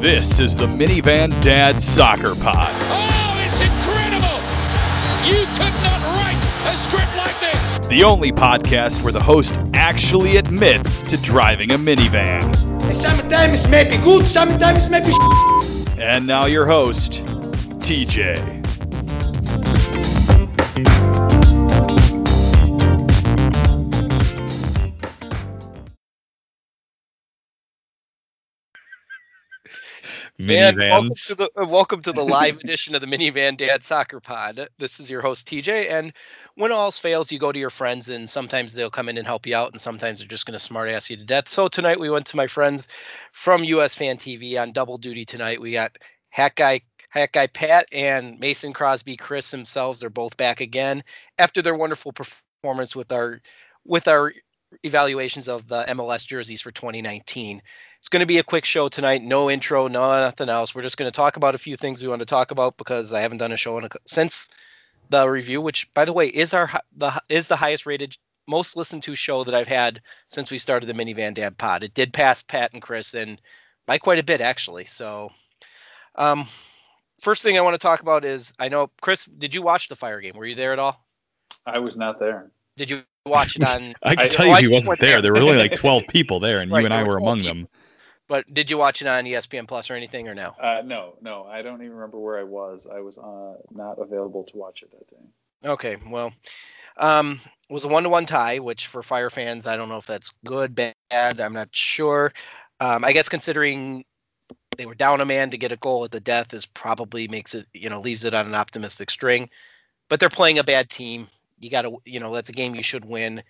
This is the Minivan Dad Soccer Pod. Oh, it's incredible! You could not write a script like this! The only podcast where the host actually admits to driving a minivan. Sometimes it may be good, sometimes it may be And now your host, TJ. And welcome to the uh, welcome to the live edition of the Minivan Dad Soccer Pod. This is your host TJ, and when all else fails, you go to your friends, and sometimes they'll come in and help you out, and sometimes they're just going to smart ass you to death. So tonight we went to my friends from US Fan TV on double duty tonight. We got Hack Guy Hack Guy Pat and Mason Crosby Chris themselves. They're both back again after their wonderful performance with our with our evaluations of the MLS jerseys for 2019. It's going to be a quick show tonight. No intro, no nothing else. We're just going to talk about a few things we want to talk about because I haven't done a show in a, since the review, which by the way is our the is the highest rated, most listened to show that I've had since we started the Minivan Dad Pod. It did pass Pat and Chris and by quite a bit actually. So, um, first thing I want to talk about is I know Chris, did you watch the Fire game? Were you there at all? I was not there. Did you watch it on? I can I- tell oh, you I he wasn't there. there. There were only like 12 people there, and Right, you and I were were 12 among them. But did you watch it on ESPN Plus or anything or no? Uh, no, no, I don't even remember where I was. I was uh, not available to watch it that day. Okay, well, um, it was a one-to-one tie, which for Fire fans, I don't know if that's good, bad. I'm not sure. Um, I guess considering they were down a man to get a goal at the death is probably makes it, you know, leaves it on an optimistic string. But they're playing a bad team. You got to, you know, that's a game you should win.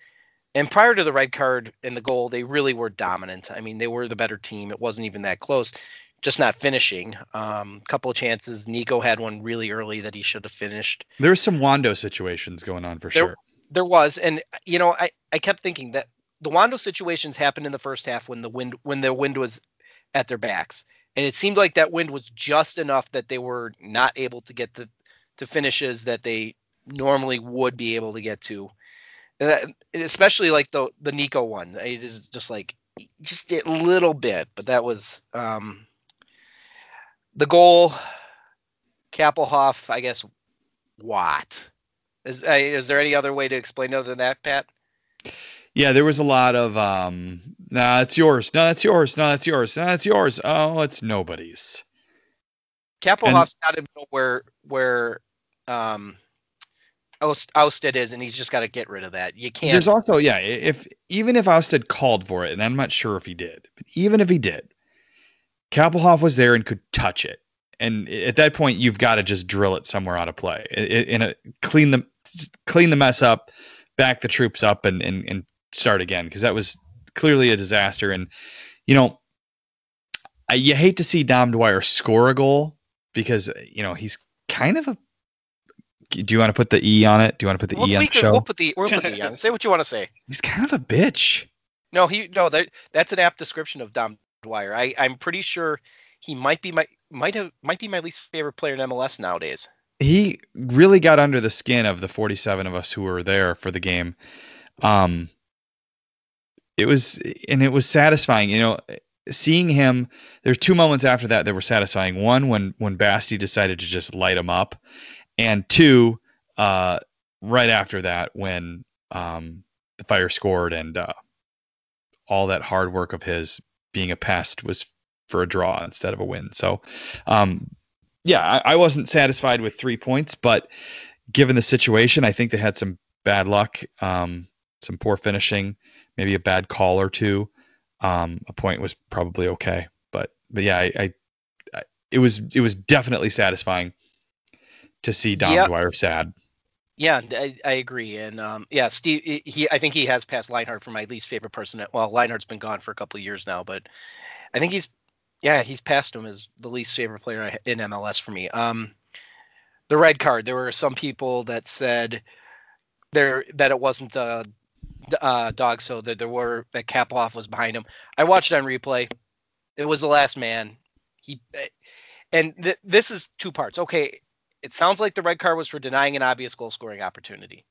And prior to the red card and the goal, they really were dominant. I mean, they were the better team. It wasn't even that close, just not finishing. Um, couple of chances. Nico had one really early that he should have finished. There were some Wando situations going on for There- sure. There was, and you know, I, I kept thinking that the Wando situations happened in the first half when the wind when the wind was at their backs, and it seemed like that wind was just enough that they were not able to get the to finishes that they normally would be able to get to, and that, especially like the the Nico one. It is just like just a little bit, but that was um, the goal. Kappelhof, I guess. What? Is uh, is there any other way to explain other than that, Pat? Yeah, there was a lot of, um, nah, it's yours. No, it's yours. No, it's yours. No, it's yours. Oh, it's nobody's. Kappelhof's got to know where where um Ousted is, and he's just got to get rid of that. You can't. There's also, yeah, if even if Ousted called for it, and I'm not sure if he did, but even if he did, Kappelhof was there and could touch it. And at that point, you've got to just drill it somewhere out of play, in a clean the clean the mess up, back the troops up, and and, and start again because that was clearly a disaster. And you know, I, you hate to see Dom Dwyer score a goal because you know he's kind of a. Do you want to put the E on it? Do you want to put the Well, E on we the could, show? we'll put the we'll put the E on. Say what you want to say. He's kind of a bitch. No, he no that that's an apt description of Dom Dwyer. I I'm pretty sure he might be my might have might be my least favorite player in MLS nowadays. he really got under the skin of the 47 of us who were there for the game. Um, it was, and it was satisfying, you know, seeing him. There's two moments after that that were satisfying. One, when when Basti decided to just light him up, and two, uh, right after that when um, the fire scored and uh, all that hard work of his being a pest was for a draw instead of a win. So, um, yeah, I, I wasn't satisfied with three points, but given the situation, I think they had some bad luck, um, some poor finishing, maybe a bad call or two. Um, a point was probably okay, but but yeah, I, I, I it was it was definitely satisfying to see Dom Yeah. Dwyer sad. Yeah, I, I agree, and um, yeah, Steve. he- I think he has passed Lenhart for my least favorite person. At, well, Lenhart's been gone for a couple of years now, but I think he's, yeah, he's passed him as the least favorite player in MLS for me. Um, the red card. There were some people that said there that it wasn't a, uh dog, so that there were that Kappelhof was behind him. I watched it on replay. It was the last man. He, and th- this is two parts. Okay, it sounds like the red card was for denying an obvious goal scoring opportunity.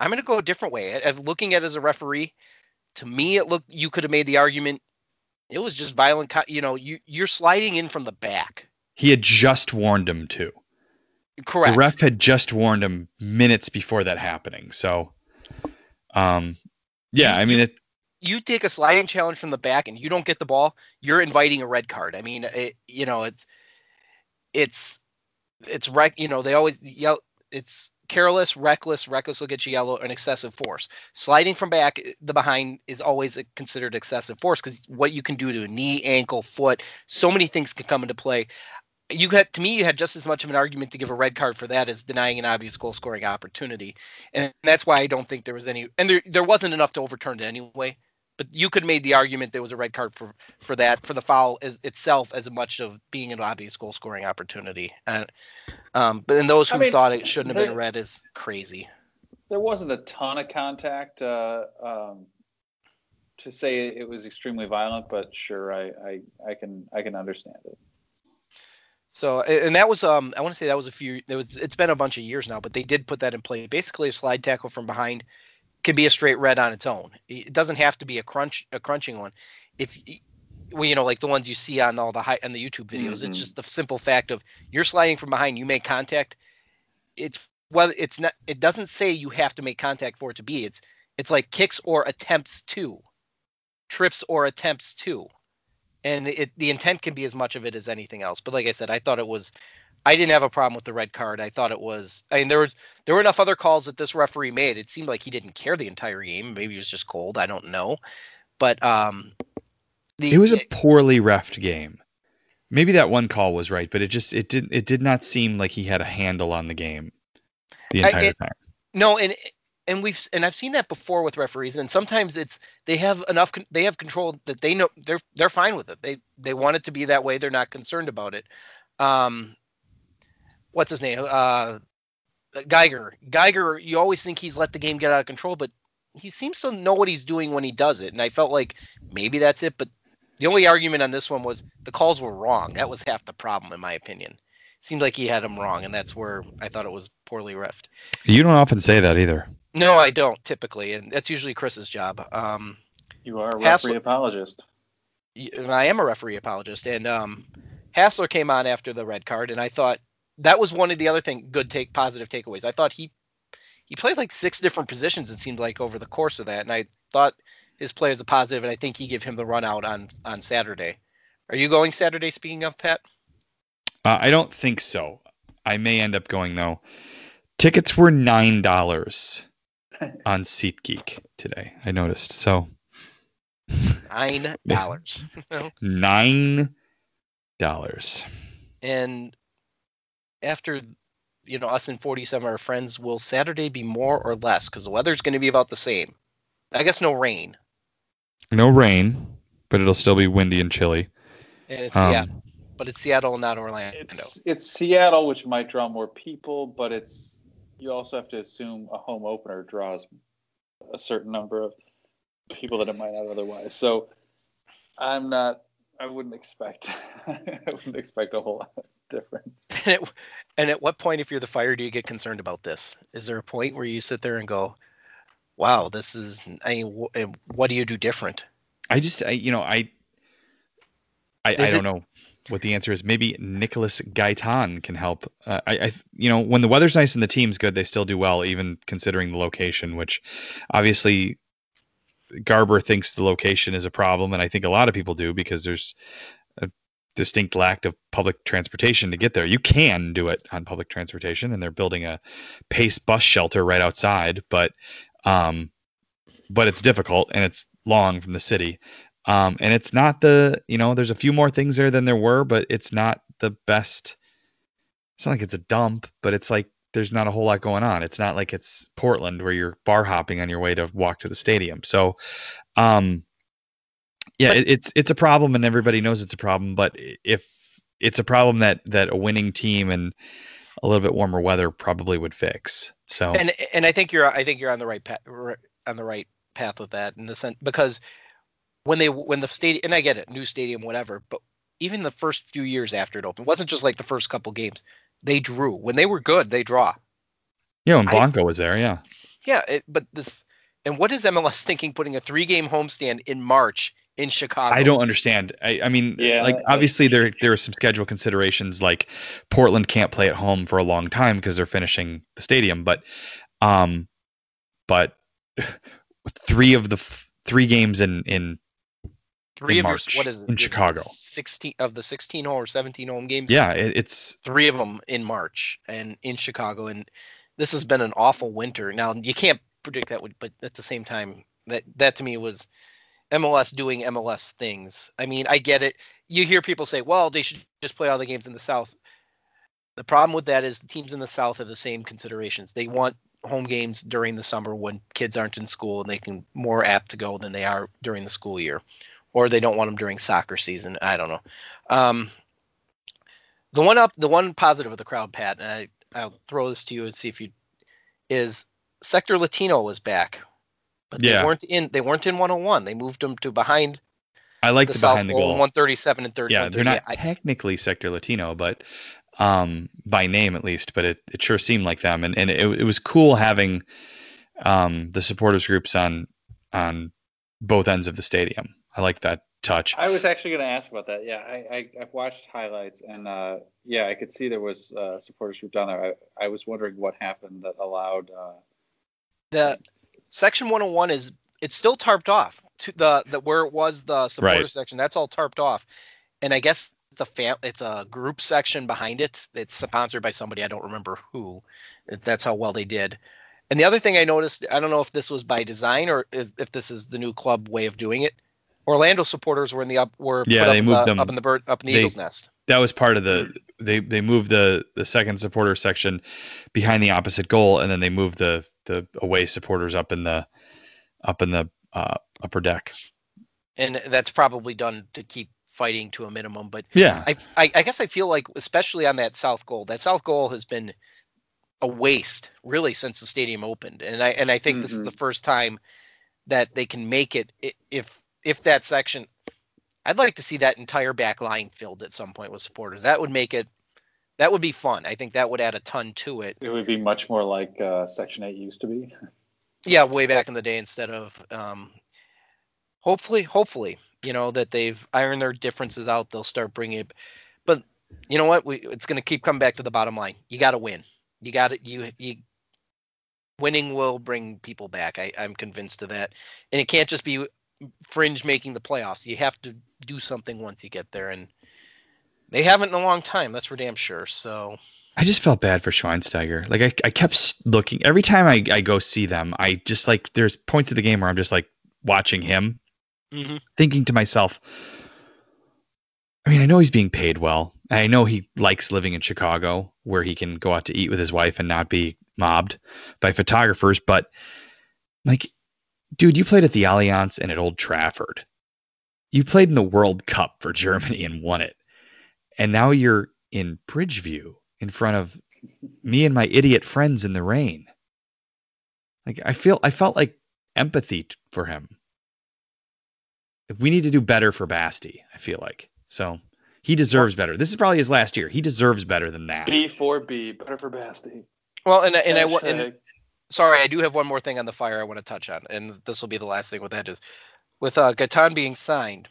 I'm going to go a different way. At- looking at it as a referee, to me, it looked you could have made the argument It was just violent. co- You know, you you're sliding in from the back. He had just warned him too. Correct. The ref had just warned him minutes before that happening. So, um, yeah, I mean, it, you take a sliding challenge from the back and you don't get the ball, you're inviting a red card. I mean, it, you know, it's it's it's rec. You know, they always yell. It's careless, reckless. Reckless will get you yellow and excessive force. Sliding from back, the behind is always considered excessive force because what you can do to a knee, ankle, foot, so many things can come into play. You had to me, you had just as much of an argument to give a red card for that as denying an obvious goal scoring opportunity, and that's why I don't think there was any, and there there wasn't enough to overturn it anyway but you could have made the argument there was a red card for for that for the foul as, itself as much of being an obvious goal scoring opportunity. And um, but then those who I mean, thought it shouldn't have been red is crazy. There wasn't a ton of contact uh, um, to say it was extremely violent, but sure, I, I, I can I can understand it. So and that was um I want to say that was a few it was it's been a bunch of years now, but they did put that in play. Basically, a slide tackle from behind can be a straight red on its own. It doesn't have to be a crunch a crunching one. If well, you know, like the ones you see on all the high on the YouTube videos, it's Mhm. just the simple fact of you're sliding from behind, you make contact. It's well, it's not. It doesn't say you have to make contact for it to be. It's it's like kicks or attempts to, trips or attempts to, and it the intent can be as much of it as anything else. But like I said, I thought it was. I didn't have a problem with the red card. I thought it was. I mean, there was there were enough other calls that this referee made. It seemed like he didn't care the entire game. Maybe he was just cold. I don't know. But um, the it was a poorly refed game. Maybe that one call was right, but it just it did it did not seem like he had a handle on the game the I- entire it- time. No, and and we've and I've seen that before with referees, and sometimes it's they have enough they have control that they know they're they're fine with it. They they want it to be that way. They're not concerned about it. Um, what's his name? Uh, Geiger. Geiger. You always think he's let the game get out of control, but he seems to know what he's doing when he does it. And I felt like maybe that's it. But the only argument on this one was the calls were wrong. That was half the problem, in my opinion. It Seemed like he had them wrong, and that's where I thought it was poorly refed. You don't often say that either. No, I don't typically, and that's usually Chris's job. Um, You are a Hassel- referee apologist. and I am a referee apologist, and um, Hassler came on after the red card, and I thought that was one of the other thing good take positive takeaways. I thought he he played like six different positions. It seemed like over the course of that, and I thought his play was a positive, and I think he gave him the run out on on Saturday. Are you going Saturday? Speaking of Pat, Uh, I don't think so. I may end up going though. Tickets were nine dollars on SeatGeek today. I noticed. So nine dollars. nine dollars. and after you know us and 47 of our friends will saturday be more or less because the weather's going to be about the same i guess no rain No rain, but it'll still be windy and chilly. and it's Um, seattle but it's seattle not orlando It's it's Seattle, which might draw more people, but it's you also have to assume a home opener draws a certain number of people that it might not otherwise. So I'm not. I wouldn't expect. I wouldn't expect a whole lot of difference. and, at, and at what point if you're the fire do you get concerned about this is there a point where you sit there and go wow this is i mean what do you do different I just, I, you know, I, I, I don't it- know what the answer is. Maybe Nicholas Gaitan can help. Uh, I, I, you know, when the weather's nice and the team's good, they still do well, even considering the location. Which, obviously, Garber thinks the location is a problem, and I think a lot of people do because there's a distinct lack of public transportation to get there. You can do it on public transportation, and they're building a Pace bus shelter right outside, but, um, but it's difficult and it's long from the city. Um, and it's not the, you know, there's a few more things there than there were, but it's not the best. It's not like it's a dump, but it's like there's not a whole lot going on. It's not like it's Portland where you're bar hopping on your way to walk to the stadium. So, um, yeah, But- it's it's a problem, and everybody knows it's a problem. But if it's a problem that that a winning team and a little bit warmer weather probably would fix. So and and I think you're I think you're on the right path on the right path with that in the sense because when they when the stadium and I get it new stadium whatever but even the first few years after it opened it wasn't just like the first couple games they drew when they were good they draw yeah, when I- Blanco was there, yeah. yeah it, but this and what is MLS thinking putting a three game homestand in March in Chicago. I don't understand. I, I mean, Yeah, like that's obviously there there are some schedule considerations. Like Portland can't play at home for a long time because they're finishing the stadium. But, um, but three of the f- three games in in three in of March your what is it in is it Chicago. Sixteen of the sixteen home or seventeen home games. yeah, it, it's three of them in March and in Chicago, and this has been an awful winter. Now you can't predict that, would- but at the same time, that that to me was MLS doing MLS things. I mean, I get it. You hear people say, "Well, they should just play all the games in the South." The problem with that is the teams in the South have the same considerations. They want home games during the summer when kids aren't in school and they can more apt to go than they are during the school year, or they don't want them during soccer season. I don't know. Um, the one up, the one positive of the crowd, Pat, and I, I'll throw this to you and see if you is Sector Latino was back, but Yeah. they weren't in. They weren't in 101. They moved them to behind I like the, the, South behind the goal, goal. 137 and 30. yeah, they're not I- technically sector Latino, but um, by name at least. But it, it sure seemed like them, and and it, it was cool having um, the supporters groups on on both ends of the stadium. I like that touch. I was actually going to ask about that. Yeah, I, I I've watched highlights and uh, yeah, I could see there was uh, supporters group down there. I, I was wondering what happened that allowed. Uh, the section 101 is it's still tarped off to the, the where it was the supporter Right. section that's all tarped off. And i guess it's a fam it's a group section behind it it's sponsored by somebody i don't remember who that's how well they did. And the other thing i noticed i don't know if this was by design or if, if this is the new club way of doing it orlando supporters were in the up were Yeah, they up, moved the, them- up in the bird up in the they- eagle's nest. That was part of the they they moved the the second supporter section behind the opposite goal, and then they moved the the away supporters up in the up in the uh, upper deck. and that's probably done to keep fighting to a minimum but Yeah, I, I I guess I feel like especially on that south goal, that south goal has been a waste really since the stadium opened, and I and I think this is the first time that they can make it if if that section. I'd like to see that entire back line filled at some point with supporters. That would make it. That would be fun. I think that would add a ton to it. it would be much more like uh, Section Eight used to be. Yeah, way back in the day instead of. Um, hopefully, hopefully, you know that they've ironed their differences out. They'll start bringing it. But you know what? We it's going to keep coming back to the bottom line. You got to win. You got to you you. Winning will bring people back. I, I'm convinced of that, and it can't just be fringe making the playoffs. You have to do something once you get there, and they haven't in a long time. That's for damn sure. So I just felt bad for Schweinsteiger. Like I, I kept looking every time I, I go see them. I just like there's points of the game where I'm just like watching him, Mhm. thinking to myself. I mean, I know he's being paid well. I know he likes living in Chicago, where he can go out to eat with his wife and not be mobbed by photographers. But like, dude, you played at the Allianz and at Old Trafford. You played in the World Cup for Germany and won it, and now you're in Bridgeview in front of me and my idiot friends in the rain. Like I feel I felt like empathy t- for him. We need to do better for Basti, I feel like. So he deserves better. This is probably his last year. He deserves better than that. B for B, better for Basti. well, and I- and I and sorry, I do have one more thing on the fire I want to touch on, and this will be the last thing with that is with uh, Gaitan being signed.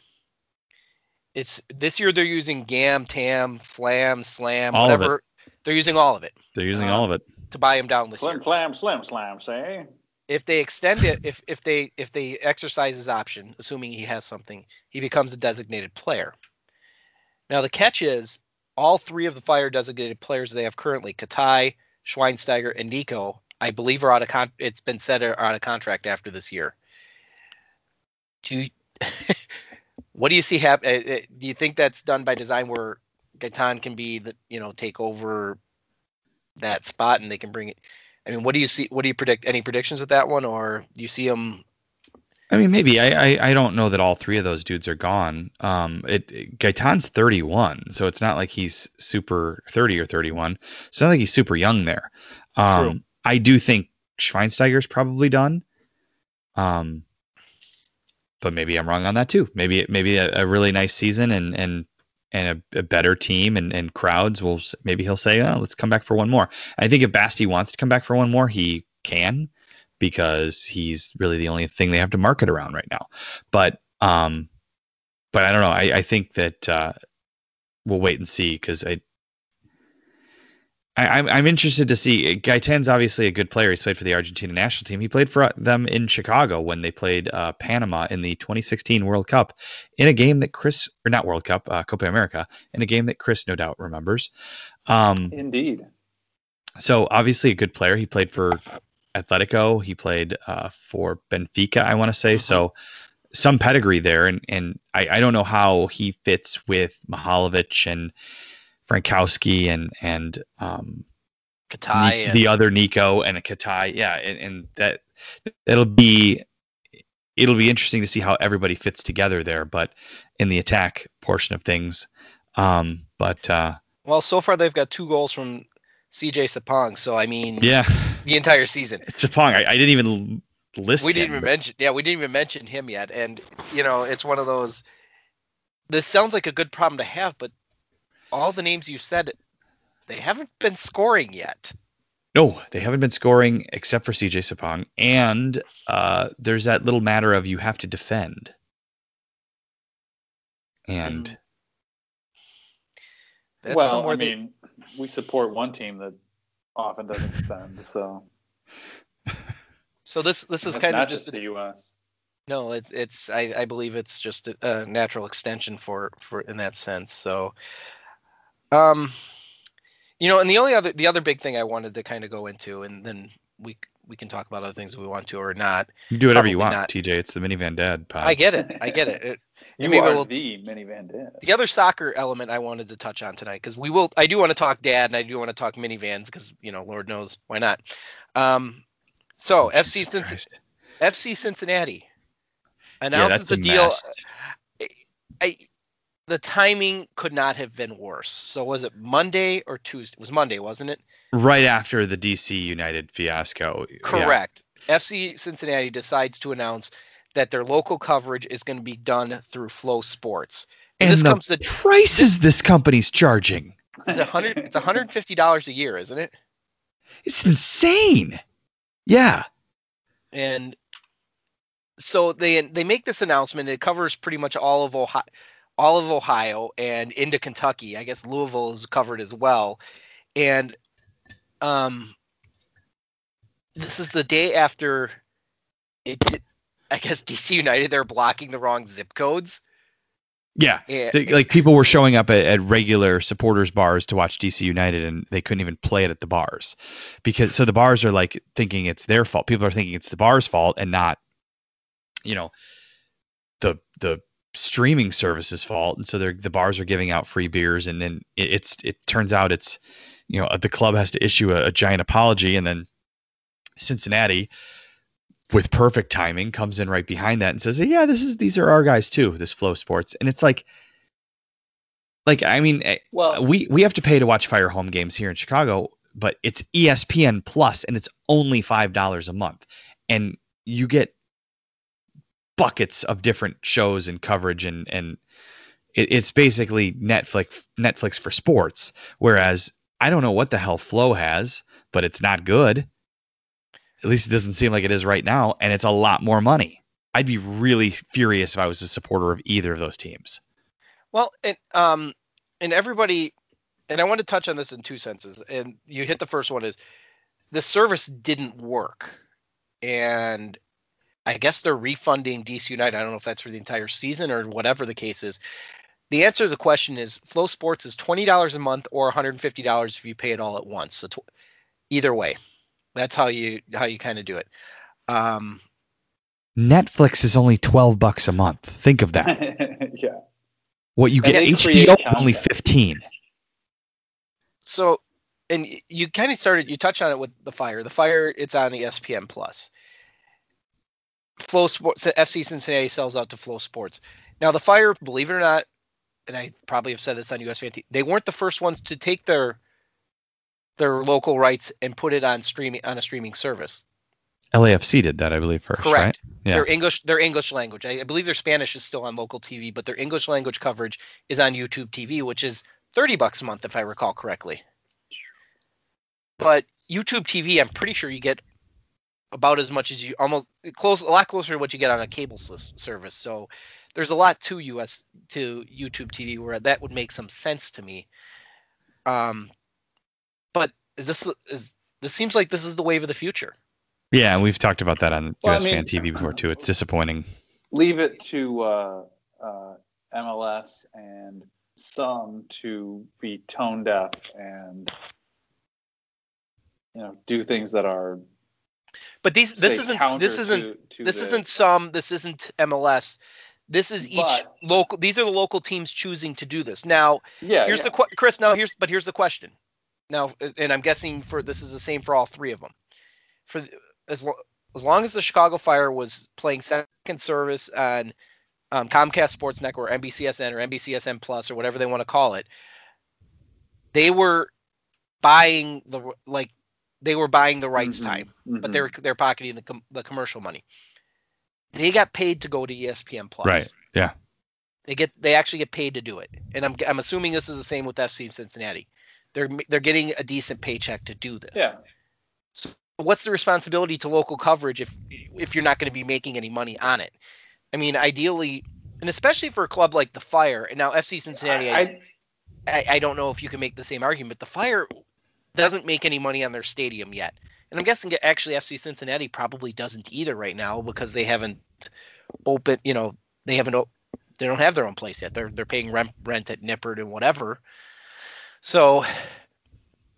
It's this year they're using GAM, TAM, FLAM, SLAM, All of it. whatever. They're using all of it They're using Uh, all of it. to buy him down this Slim year. slam, slim slam, say. If they extend it, if if they if they exercise his option, assuming he has something, he becomes a designated player. Now the catch is all three of the fire designated players they have currently, Katai, Schweinsteiger, and Nico, I believe are out of con- it's been said are out of contract after this year. Do you, what do you see happen? Do you think that's done by design where Gaitan can be the you know take over that spot and they can bring it? I mean, what do you see? What do you predict? Any predictions with that one, or do you see him? I mean, maybe I, I I don't know that all three of those dudes are gone. Um, it, it Gaitan's 31, so it's not like he's super 30 or 31. So not like he's super young there. Um, True. I do think Schweinsteiger's probably done. Um, but maybe I'm wrong on that too. Maybe maybe a, a really nice season and and and a, a better team and, and crowds will maybe he'll say, oh, let's come back for one more. I think if Basti wants to come back for one more, he can because he's really the only thing they have to market around right now. But um, but I don't know. I, I think that uh, we'll wait and see because I, I I'm, I'm interested to see. Gaitan's obviously a good player. He's played for the Argentina national team. He played for them in Chicago when they played uh, Panama in the 2016 World Cup in a game that Chris or not World Cup uh, Copa America in a game that Chris no doubt remembers. Um, Indeed. so obviously a good player. He played for Atletico. He played uh, for Benfica, I want to say. So some pedigree there, and and I, I don't know how he fits with Mihailovic and Frankowski and and um, Katai Ni- the other Nico and a Katai. Yeah, and, and that it'll be it'll be interesting to see how everybody fits together there. But in the attack portion of things, um, but uh, well, so far they've got two goals from CJ Sapong. So I mean, yeah, the entire season. it's a Pong. I, I didn't even list. we didn't him, even but- mention yeah we didn't even mention him yet and you know it's one of those this sounds like a good problem to have but all the names you said they haven't been scoring yet. No, they haven't been scoring except for CJ Sapong, and uh, there's that little matter of you have to defend, and that's well, somewhere I they- mean, we support one team that often doesn't defend, so. So this this is kind not of just the U.S. no it's it's I, I believe it's just a, a natural extension for for in that sense. So um you know and the only other the other big thing i wanted to kind of go into and then we we can talk about other things if we want to or not you do whatever you want, not. TJ. It's the minivan dad pod. i get it i get it, it You maybe are we'll- the minivan dad. the other soccer element I wanted to touch on tonight because we will I do want to talk dad and I do want to talk minivans because you know Lord knows why not. Um, so FC Cincinnati, FC Cincinnati Yeah, announces that's a the deal. mess. I the timing could not have been worse. So was it Monday or Tuesday? It was Monday, wasn't it? Right after the DC United fiasco. Yeah. Correct. FC Cincinnati decides to announce that their local coverage is going to be done through FloSports. And, And this the comes to prices this company's charging. it's a hundred it's hundred and fifty dollars a year, isn't it? It's insane. Yeah. and so they they make this announcement. It covers pretty much all of Ohio, all of Ohio and into Kentucky. I guess Louisville is covered as well. And um, this is the day after it. Did, I guess DC United they're blocking the wrong zip codes. Yeah. And, like people were showing up at, at regular supporters bars to watch DC United and they couldn't even play it at the bars because so the bars are like thinking it's their fault. People are thinking it's the bar's fault and not, you know, the the streaming service's fault. And so they're the bars are giving out free beers and then it, it's it turns out it's you know the club has to issue a, a giant apology and then Cincinnati with perfect timing comes in right behind that and says yeah this is these are our guys too this FloSports and it's like like i mean eh, Well, we we have to pay to watch fire home games here in chicago but it's espn plus and it's only five dollars a month and you get buckets of different shows and coverage and and it, it's basically netflix netflix for sports whereas i don't know what the hell Flo has but it's not good at least it doesn't seem like it is right now, and it's a lot more money. I'd be really furious if I was a supporter of either of those teams. Well, and um, and everybody, and I want to touch on this in two senses. And you hit the first one is the service didn't work, and I guess they're refunding DC United. I don't know if that's for the entire season or whatever the case is. The answer to the question is FloSports is twenty dollars a month or one hundred and fifty dollars if you pay it all at once. So tw- either way, that's how you how you kind of do it. Um, Netflix is only twelve bucks a month. Think of that. yeah. What you And get they create HBO only content. fifteen. So, and you kind of started, you touched on it with the fire. The fire, it's on ESPN Plus. FloSports, FC Cincinnati sells out to FloSports. Now, the fire, believe it or not, and I probably have said this on US Fan TV, they weren't the first ones to take their their local rights and put it on streaming on a streaming service. LAFC did that, I believe, first, Correct. right? Yeah. Their English, their English language. I, I believe their Spanish is still on local TV, but their English language coverage is on YouTube TV, which is thirty bucks a month, if I recall correctly. But YouTube TV, I'm pretty sure you get about as much as you almost close a lot closer to what you get on a cable service. So there's a lot to US to YouTube TV where that would make some sense to me. Um, but is this is this seems like this is the wave of the future? Yeah, and we've talked about that on Well, I US mean- Fan TV before too. It's disappointing. leave it to uh, uh, MLS and some to be tone deaf and you know do things that are But these this isn't this isn't to, to this the- isn't some this isn't MLS. This is each But- local. These are the local teams choosing to do this. Now, yeah here's yeah. the que- Chris. Now here's but here's the question. Now, and I'm guessing for this is the same for all three of them. For as lo- as long as the Chicago Fire was playing second service on um, Comcast Sports Network, or NBCSN, or NBCSN Plus, or whatever they want to call it, they were buying the like they were buying the rights Mhm, time, but mhm. they were they're pocketing the com- the commercial money. They got paid to go to ESPN Plus. Right. Yeah. They get they actually get paid to do it, and I'm I'm assuming this is the same with FC Cincinnati. They're they're getting a decent paycheck to do this. yeah So What's the responsibility to local coverage if if you're not going to be making any money on it? I mean, ideally, and especially for a club like the Fire, and now FC Cincinnati, I, I, I, I don't know if you can make the same argument. The Fire doesn't make any money on their stadium yet, and I'm guessing actually FC Cincinnati probably doesn't either right now because they haven't open. You know, they haven't. They don't have their own place yet. They're they're paying rent rent at Nippert and whatever. So,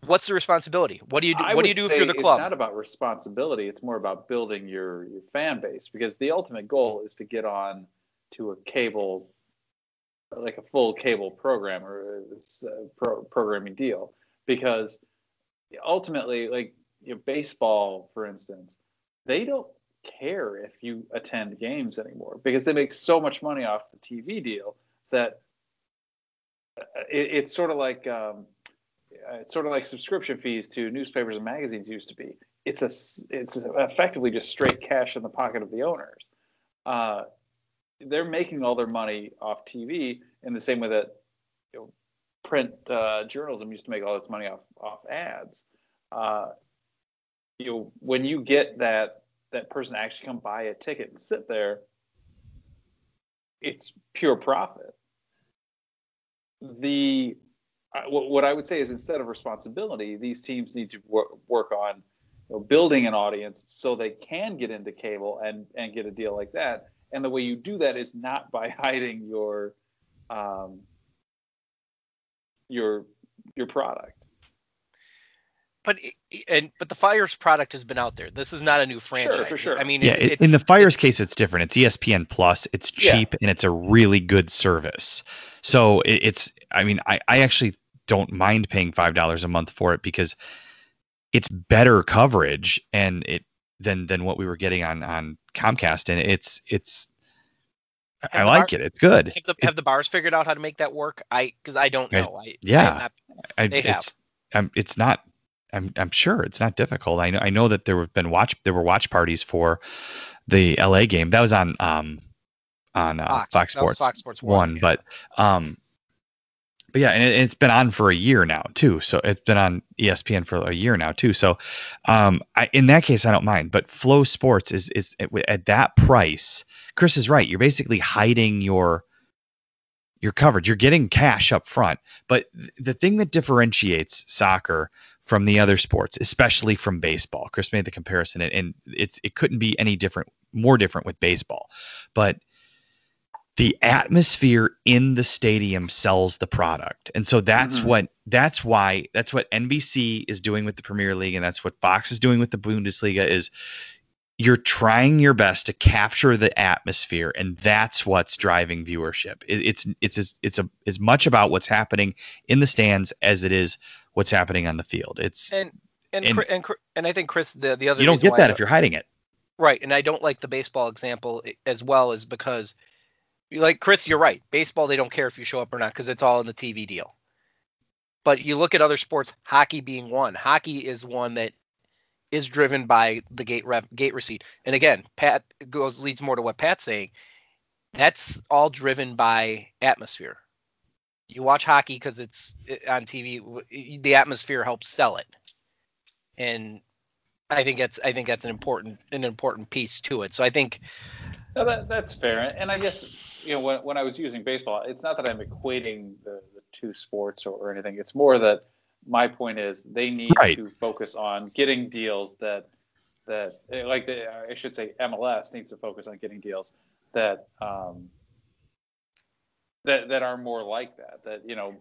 what's the responsibility? What do you do? I what do you do if you're the club? It's not about responsibility. It's more about building your, your fan base because the ultimate goal is to get on to a cable, like a full cable program or pro, programming deal. Because ultimately, like you know, baseball, for instance, they don't care if you attend games anymore because they make so much money off the TV deal that uh, it, it's sort of like um, uh, it's sort of like subscription fees to newspapers and magazines used to be. It's a it's effectively just straight cash in the pocket of the owners. Uh, they're making all their money off TV in the same way that you know, print uh, journalism used to make all its money off off ads. Uh, you know, when you get that that person actually come buy a ticket and sit there, it's pure profit. The I- what I would say is instead of responsibility, these teams need to work, work on you know, building an audience so they can get into cable and and get a deal like that. And the way you do that is not by hiding your um, your your product. but and but the Fire's product has been out there. This is not a new franchise. Sure, for sure. I mean, Yeah, it, it, in the it's- Fire's case, it's different. It's ESPN Plus. It's Yeah. cheap and it's a really good service. So it, it's, I mean, I, I actually don't mind paying five dollars a month for it because it's better coverage and it than than what we were getting on on Comcast, and it's it's. I like bar- it. It's good. have the, have the bars figured out how to make that work? I because I don't know. I, yeah. I not- I, They have. it's um, it's not I'm I'm sure it's not difficult. I know I know that there have been watch there were watch parties for the LA game. That was on um on uh, Fox. Fox, Sports Fox Sports one, yeah. but um but yeah, and it, it's been on for a year now too. So it's been on ESPN for a year now too. So um I, in that case I don't mind. But FloSports is is at, at that price. Chris is right. You're basically hiding your your coverage. You're getting cash up front. But th- the thing that differentiates soccer from the other sports, especially from baseball, Chris made the comparison, and- and it's it couldn't be any different, more different with baseball. But the atmosphere in the stadium sells the product, and so that's Mhm. what that's why that's what NBC is doing with the Premier League, and that's what Fox is doing with the Bundesliga. Is you're trying your best to capture the atmosphere and that's what's driving viewership it, it's it's as it's a, as much about what's happening in the stands as it is what's happening on the field it's and and and- and, and, I think Chris the the other you don't get that if you're hiding it Right, and I don't like the baseball example eh, as well is because, like Chris, you're right. Baseball, they don't care if you show up or not because it's all in the TV deal. But you look at other sports, hockey being one. Hockey is one that is driven by the gate gate receipt. And again, Pat goes leads more to what Pat's saying. That's all driven by atmosphere. You watch hockey because it's on TV. The atmosphere helps sell it, and I think that's I think that's an important an important piece to it. So I think No, that, that's fair. And I guess, you know, when, when I was using baseball, it's not that I'm equating the, the two sports or, or anything. It's more that my point is they need Right. to focus on getting deals that, that like the, I should say MLS needs to focus on getting deals that, um, that, that are more like that, that, you know,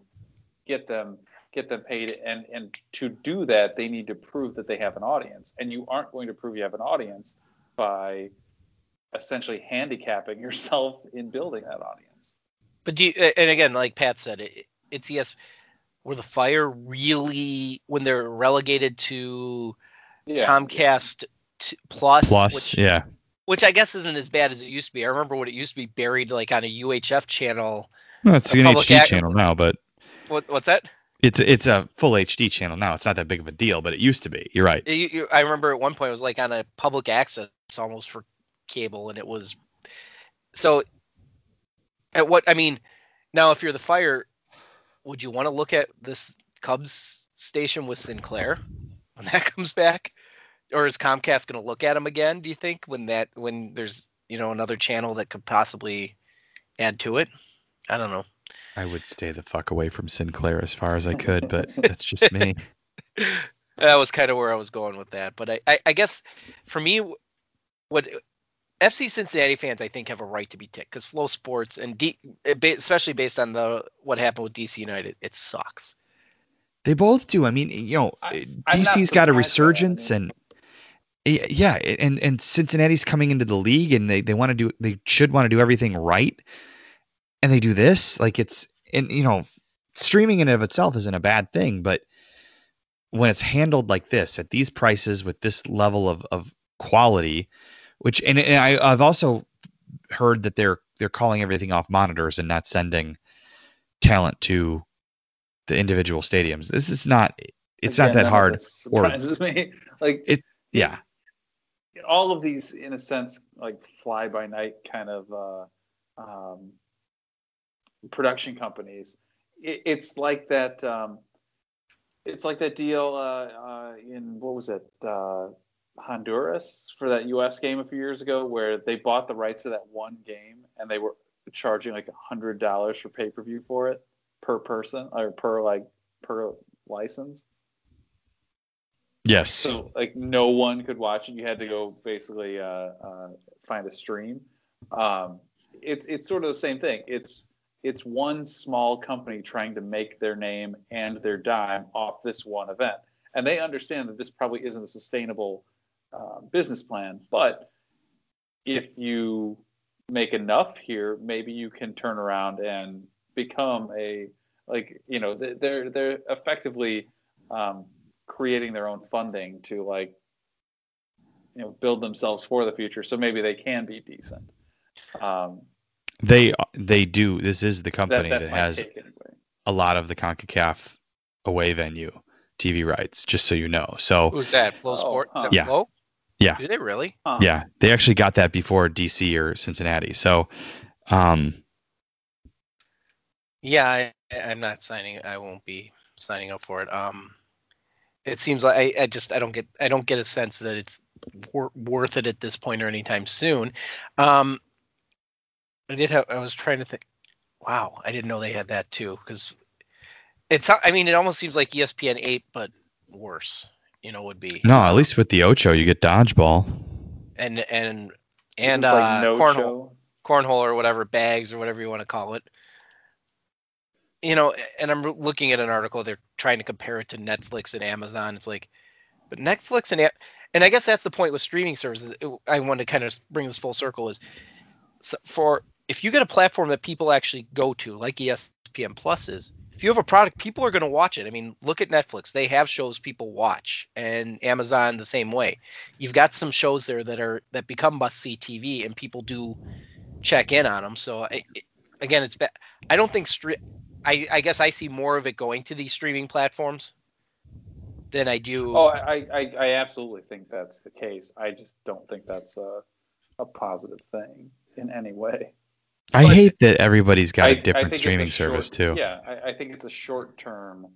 get them, get them paid. And, and to do that, they need to prove that they have an audience and you aren't going to prove you have an audience by, essentially handicapping yourself in building that audience. But do you, and again, like Pat said, it, it's yes, were the Fire really when they're relegated to Yeah. Comcast t- Plus, Plus, which, yeah. which I guess isn't as bad as it used to be. I remember when it used to be buried like on a UHF channel. No, it's A an HD ac- channel now, but What, what's that? it's it's a full HD channel now. It's not that big of a deal, but it used to be. You're right. You, you, I remember at one point it was like on a public access almost for cable, and it was so. At what I mean, now if you're the Fire, would you want to look at this Cubs station with Sinclair when that comes back, or is Comcast going to look at them again? Do you think when that when there's you know another channel that could possibly add to it? I don't know. I would stay the fuck away from Sinclair as far as I could, but that's just me. that was kind of where I was going with that. But I, I, I guess for me, what FC Cincinnati fans I think have a right to be ticked because FloSports and D, eh, especially based on the what happened with DC United, it sucks. They both do. I mean, eh, you know, I- eh, DC's got a surprised that. Resurgence, and yeah, and and Cincinnati's coming into the league, and they they want to do they should want to do everything right, and they do this like it's and you know, streaming in and of itself isn't a bad thing, but when it's handled like this at these prices with this level of of quality, which and, and I I've also heard that they're they're calling everything off monitors and not sending talent to the individual stadiums. This is not it's not that hard. this or- Surprises me. Like It- Yeah. all of these, in a sense, like fly by night kind of uh, um, production companies. It, it's like that. Um, it's like that deal uh, uh, in what was it, uh, Honduras for that U.S. game a few years ago, where they bought the rights to that one game and they were charging like a hundred dollars for pay per view for it per person or per like per license. Yes. So like no one could watch it. You had to go basically uh, uh, find a stream. Um, it's it's sort of the same thing. It's it's one small company trying to make their name and their dime off this one event, and they understand that this probably isn't a sustainable uh, business plan. But if you make enough here, maybe you can turn around and become a like you know they're they're effectively um, creating their own funding to like you know build themselves for the future so maybe they can be decent um They they do. This is the company that's that has anyway a lot of the CONCACAF away venue TV rights, just so you know. So Who's that? Flo Oh, Sport? Is huh. that Yeah. Flo? Yeah. Do they really? Huh. yeah, they actually got that before DC or Cincinnati. So um Yeah, I, I'm not signing. I won't be signing up for it. Um, it seems like I, I just I don't get I don't get a sense that it's wor- worth it at this point or anytime soon. Um, I did have I was trying to think. Wow, I didn't know they had that too because it's I mean it almost seems like ESPN eight but worse. You know would be no, at least with the Ocho you get dodgeball. and and and is like uh, no cornhole show. cornhole or whatever bags or whatever you want to call it you know and i'm looking at an article they're trying to compare it to netflix and amazon it's like but netflix and and i guess that's the point with streaming services it- i want to kind of bring this full circle is for if you get a platform that people actually go to like espn plus is if you have a product people are going to watch it. I mean look at netflix. They have shows people watch and amazon the same way. You've got some shows there that are that become must see tv and people do check in on them so it- again it's i don't think stre- I, I guess i see more of it going to these streaming platforms than i do oh I, I i absolutely think that's the case. I just don't think that's a, a positive thing in any way I But- hate that everybody's got I- a I different streaming a service short- too. Yeah, I, I think it's a short term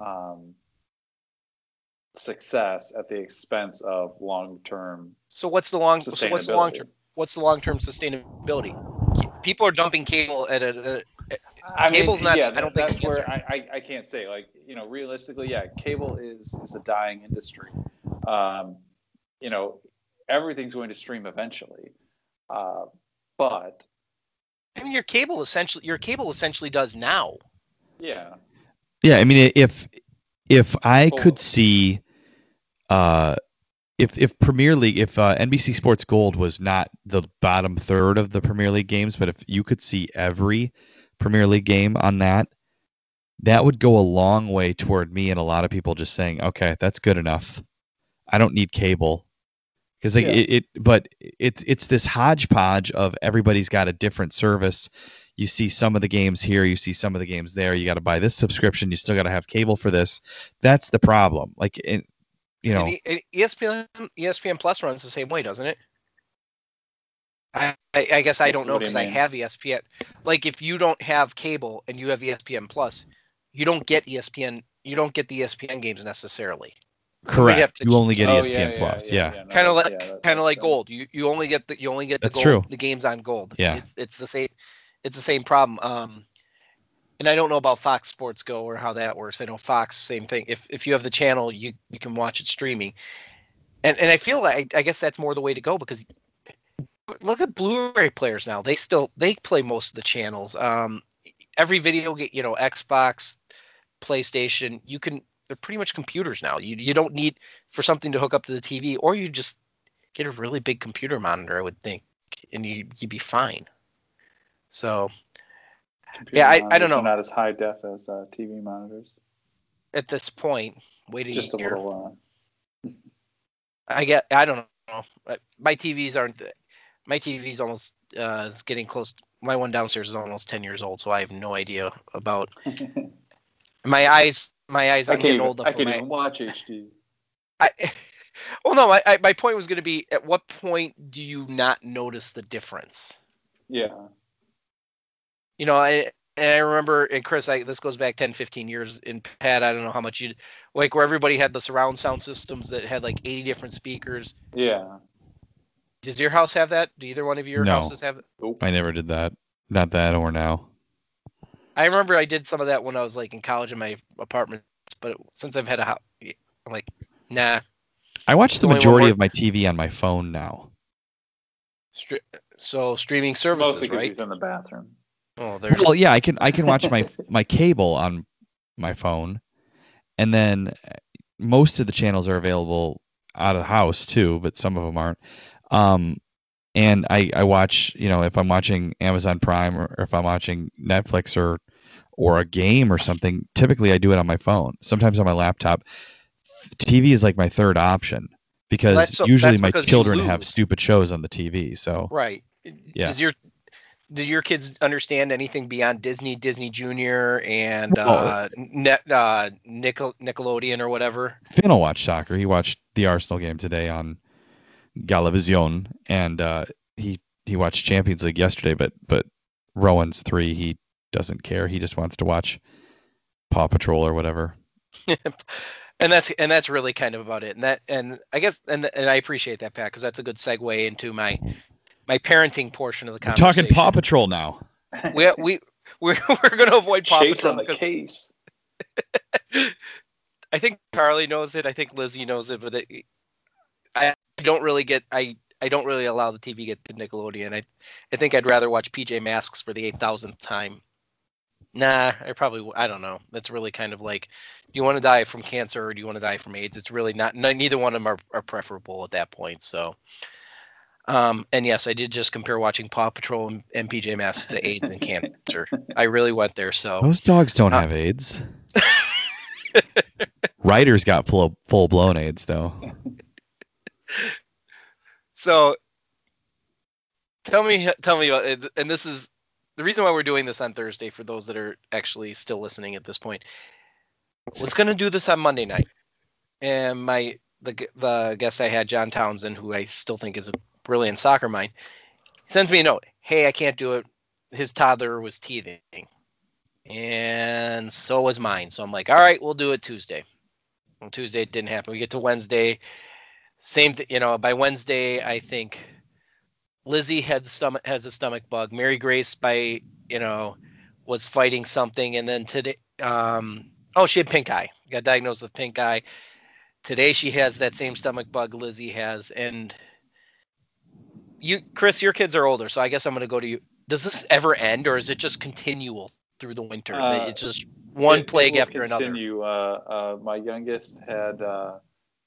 um, success at the expense of long-term So what's the long? So what's the long term? What's the long term sustainability? People are dumping cable at a. a I mean, Cable's not- Yeah, I don't think that's the where. I, I, I can't say like you know realistically, yeah, cable is is a dying industry. Um, you know, everything's going to stream eventually, uh, but I mean, your cable essentially, your cable essentially does now. yeah, Yeah, I mean, if if I Full- could see, uh, if if Premier League, if uh, NBC Sports Gold was not the bottom third of the Premier League games, but if you could see every Premier League game on that, that would go a long way toward me and a lot of people just saying, okay, that's good enough. I don't need cable. Because like Yeah. it, it, but it's it's this hodgepodge of everybody's got a different service you see some of the games here, you see some of the games there. You got to buy this subscription. You still got to have cable for this. That's the problem. Like, it, you know, And ESPN ESPN Plus runs the same way, doesn't it? I, I, I guess I don't know What do you because I have ESPN. Like if you don't have cable and you have ESPN Plus, you don't get ESPN. You don't get the ESPN games necessarily. So we have correct. to You only get Oh, ESPN yeah, yeah, Plus. yeah, Yeah. yeah, no, kind of like yeah, kind of like that- gold. You you only get the you only get the That's gold, true. the games on gold. Yeah. It's, it's the same. It's the same problem. Um, and I don't know about Fox Sports Go or how that works. I know Fox same thing. If if you have the channel, you you can watch it streaming. And and I feel like I guess that's more the way to go because look at Blu-ray players now. They still they play most of the channels. Um, every video game, you know, Xbox, PlayStation, you can. They're pretty much computers now. You you don't need for something to hook up to the TV, or you just get a really big computer monitor. I would think, and you you'd be fine. So computer Yeah, I- I don't know. Not as high def as uh, TV monitors. at this point, wait a Just a year. little. Uh, I get. I don't know. Uh, My TVs aren't. My TV's almost uh, is getting close. My one downstairs is almost ten years old, so I have no idea about my eyes. My eyes I aren't can't getting even, old enough. I can't my- even watch HD. I, well, no. I, I, my point was going to be: at what point do you not notice the difference? Yeah. You know, I and I remember, and Chris, I, this goes back 10, 15 years. In Pat, I don't know how much you like, where everybody had the surround sound systems that had like 80 different speakers. Yeah. Does your house have that? Do either one of your No. houses have it? I never did that. Not that or now. I remember I did some of that when I was like in college in my apartment, but since I've had a house, I'm like, nah. I watch the majority of my TV on my phone now. Stri- so streaming services, Mostly because right? he's in the bathroom. Oh, there's Well, yeah, I can I can watch my my cable on my phone, and then uh, most of the channels are available out of the house too, but some of them aren't. Um, and I I watch you know if I'm watching Amazon Prime or if I'm watching Netflix or or a game or something. Typically, I do it on my phone. Sometimes on my laptop. TV is like my third option because That's so- usually that's my because children have stupid shows on the TV. So right. Yeah. Does your do your kids understand anything beyond Disney, Disney Junior, and Well- uh, Net, uh, Nickel, Nickelodeon or whatever? Finn will watch soccer. He watched the Arsenal game today on Galavision, and uh, he he watched Champions League yesterday. But but Rowan's three. He doesn't care. He just wants to watch Paw Patrol or whatever. and that's and that's really kind of about it. And that and I guess and and I appreciate that, Pat, because that's a good segue into my my parenting portion of the We're conversation. talking Paw Patrol now. we we we're, we're going to avoid Paw Chase Patrol on the case. I think Carly knows it. I think Lizzie knows it, but it, I don't really get. I I don't really allow the TV get to Nickelodeon. I I think I'd rather watch PJ Masks for the eight thousandth time. Nah, I probably I don't know. That's really kind of like, do you want to die from cancer or do you want to die from AIDS? It's really not. n- Neither one of them are, are preferable at that point. So, um, and yes, I did just compare watching Paw Patrol and, MPJ PJ Masks to AIDS and cancer. I really went there. So. Those dogs don't Uh, have AIDS. Ryder's got full full blown AIDS though. So tell me tell me about it and this is the reason why we're doing this on Thursday for those that are actually still listening at this point. Was going to do this on Monday night. And my the the guest I had John Townsend who I still think is a brilliant soccer mind sends me a note. Hey, I can't do it. His toddler was teething. And so was mine. So I'm like, "All right, we'll do it Tuesday." On Tuesday it didn't happen. We get to Wednesday, same th- you know, by Wednesday I think Lizzie had the stomach has a stomach bug. Mary Grace by, you know, was fighting something and then today um oh, she had pink eye. Got diagnosed with pink eye. Today she has that same stomach bug Lizzie has and you Chris, your kids are older, so I guess I'm going to go to you. Does this ever end or is it just continual through the winter? Uh, it's just one It- it plague will after another. continue. Uh, uh, my youngest had uh,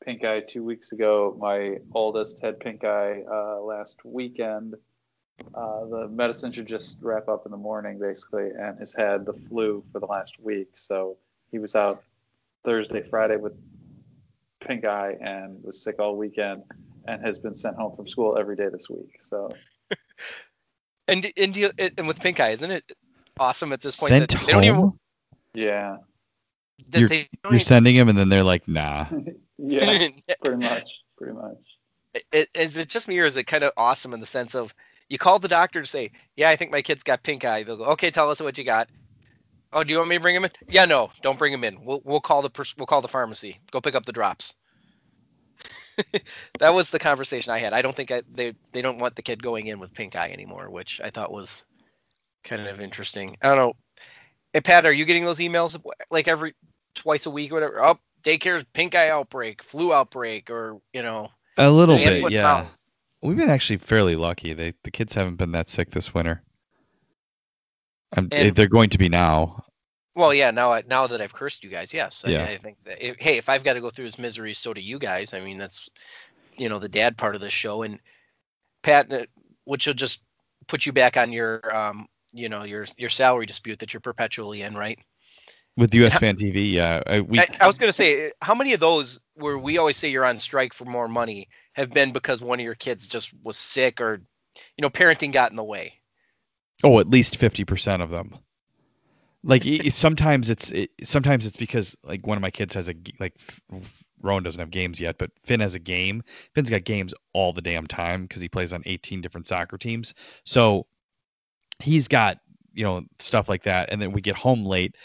pink eye two weeks ago. My oldest had pink eye uh, last weekend. Uh, the medicine should just wrap up in the morning, basically, and has had the flu for the last week. So he was out Thursday, Friday with pink eye and was sick all weekend and has been sent home from school every day this week. So And and, do you, and with pink eye, isn't it awesome at this point Sent that they don't even home? yeah, that You're- they don't You're sending him, and then they're like, nah. yeah, pretty much, pretty much. it, is it just me or is it kind of awesome in the sense of you call the doctor to say, yeah, I think my kid's got pink eye. They'll go, okay, tell us what you got. Oh, do you want me to bring him in? Yeah, no, don't bring him in. We'll we'll call the pers- we'll call the pharmacy. Go pick up the drops. that was the conversation I had. I don't think I, they they don't want the kid going in with pink eye anymore, which I thought was kind of interesting. I don't know. Hey Pat, are you getting those emails like every twice a week or whatever? Oh, daycare's pink eye outbreak, flu outbreak, or you know, A little bit, yeah. mouth. We've been actually fairly lucky. They the kids haven't been that sick this winter. And- they're going to be now. Well, yeah. Now, I, now that I've cursed you guys, yes. I, Yeah. I think that. If, hey, if I've got to go through this misery, so do you guys. I mean, that's, you know, the dad part of the show. And Pat, uh, which will just put you back on your, um, you know, your your salary dispute that you're perpetually in, right? With US. Fan TV, yeah. I, we, I, I was gonna say, how many of those where we always say you're on strike for more money have been because one of your kids just was sick or, you know, parenting got in the way? oh, at least fifty percent of them. Like it, sometimes it's it, sometimes it's because like one of my kids has a like Rowan doesn't have games yet, but Finn has a game. Finn's got games all the damn time because he plays on 18 different soccer teams. So he's got you know stuff like that, and then we get home late,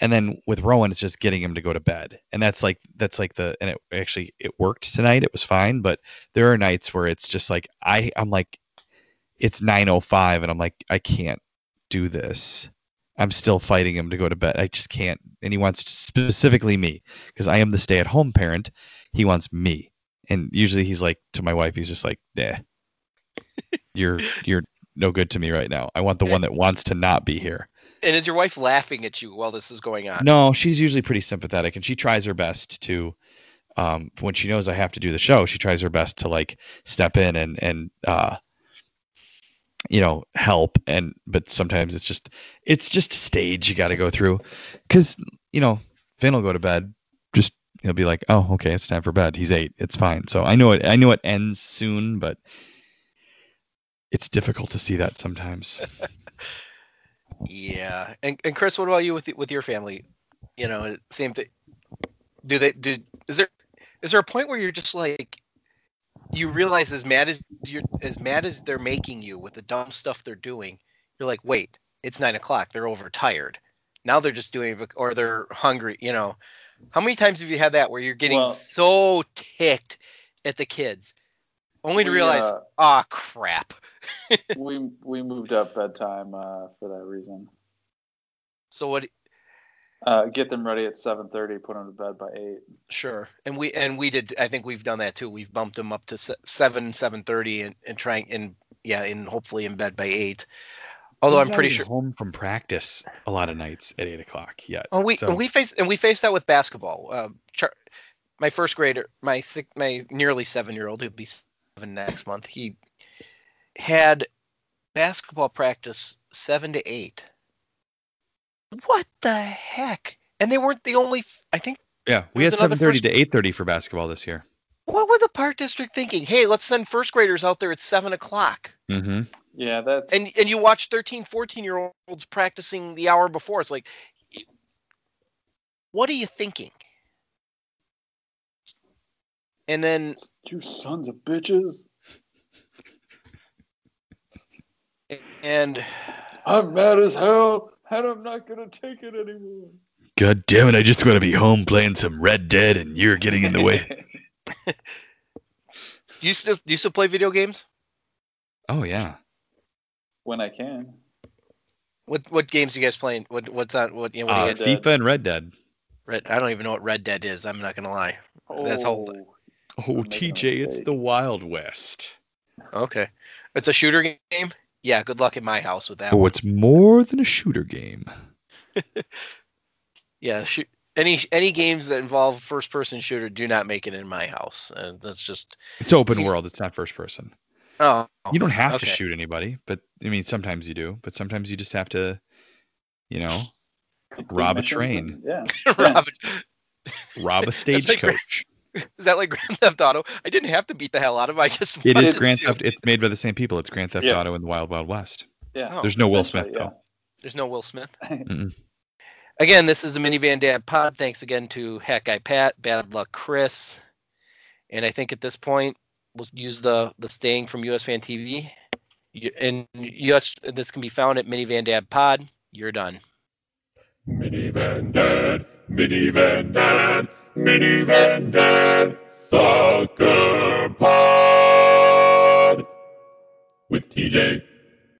and then with Rowan it's just getting him to go to bed, and that's like that's like the and it actually it worked tonight. It was fine, but there are nights where it's just like I I'm like it's 9:05 and I'm like I can't do this. I'm still fighting him to go to bed. I just can't. And he wants specifically me because I am the stay-at-home parent. He wants me, and usually he's like to my wife. He's just like, "Nah, you're you're no good to me right now. I want the one that wants to not be here." And is your wife laughing at you while this is going on? No, she's usually pretty sympathetic, and she tries her best to. Um, when she knows I have to do the show, she tries her best to like step in and and uh, you know help. And but sometimes it's just it's just a stage you got to go through, because you know Finn will go to bed, just he'll be like, oh okay, it's time for bed. He's eight, it's fine. So I know it. I know it ends soon, but it's difficult to see that sometimes. Yeah, and and Chris, what about you with with your family? You know, same thing. Do they do? Is there is there a point where you're just like you realize as mad as you're as mad as they're making you with the dumb stuff they're doing, you're like, wait, it's nine o'clock. They're overtired. Now they're just doing or they're hungry. You know, how many times have you had that where you're getting Well- so ticked at the kids, only to We, realize, uh, ah, crap. we we moved up bedtime uh, for that reason. So what? Uh, get them ready at 7:30. Put them to bed by eight. Sure, and we and we did. I think we've done that too. We've bumped them up to se- seven, seven thirty, and and trying and yeah, and hopefully in bed by eight. Although He's I'm pretty sure. home from practice a lot of nights at eight o'clock yet. Oh, we so- and we face and we faced that with basketball. Uh, Char- my first grader, my my nearly seven year old, who'll be seven next month, he had basketball practice seven to eight. What the heck? And they weren't the only. I think Yeah, we had 7:30 to 8:30 for basketball this year. what were the park district thinking? Hey, let's send first graders out there at seven o'clock. Mm-hmm. Yeah, that's and and you watch 13 14 year olds practicing the hour before it's like what are you thinking and then you sons of bitches. and I'm mad as hell, and I'm not gonna take it anymore. God damn it! I just want to be home playing some Red Dead, and you're getting in the way. Do you still do you still play video games? oh yeah. when I can. What what games you guys playing? What what's that? What you know, what Uh, do you Dead. FIFA and Red Dead. Red, I don't even know what Red Dead is. I'm not gonna lie. That's old. Oh, I'm making a TJ, it's the Wild West. Okay, it's a shooter game. Yeah, good luck in my house with that. Oh, one. it's more than a shooter game. Yeah, shoot, any any games that involve first person shooter do not make it in my house. Uh, that's just It's open Seems- world. It's not first person. oh You don't have to shoot anybody, but I mean, sometimes you do. But sometimes you just have to, you know, rob a train, Yeah. Rob, rob a like Gra- stagecoach. is that like Grand Theft Auto? I didn't have to beat the hell out of him. I just It wanted is to Grand Theft. It's made by the same people. It's Grand Theft Yeah. Auto and the Wild Wild West. Yeah. Oh, There's no Will essentially, Smith though. There's no Will Smith. Again, this is the Minivan Dad Pod. Thanks again to Hack Guy Pat, Bad Luck Chris, and I think at this point we'll use the the staying from US Fan TV. And US this can be found at Minivan Dad Pod. You're done. Minivan Dad, Minivan Dad, Minivan Dad, Soccer Pod with TJ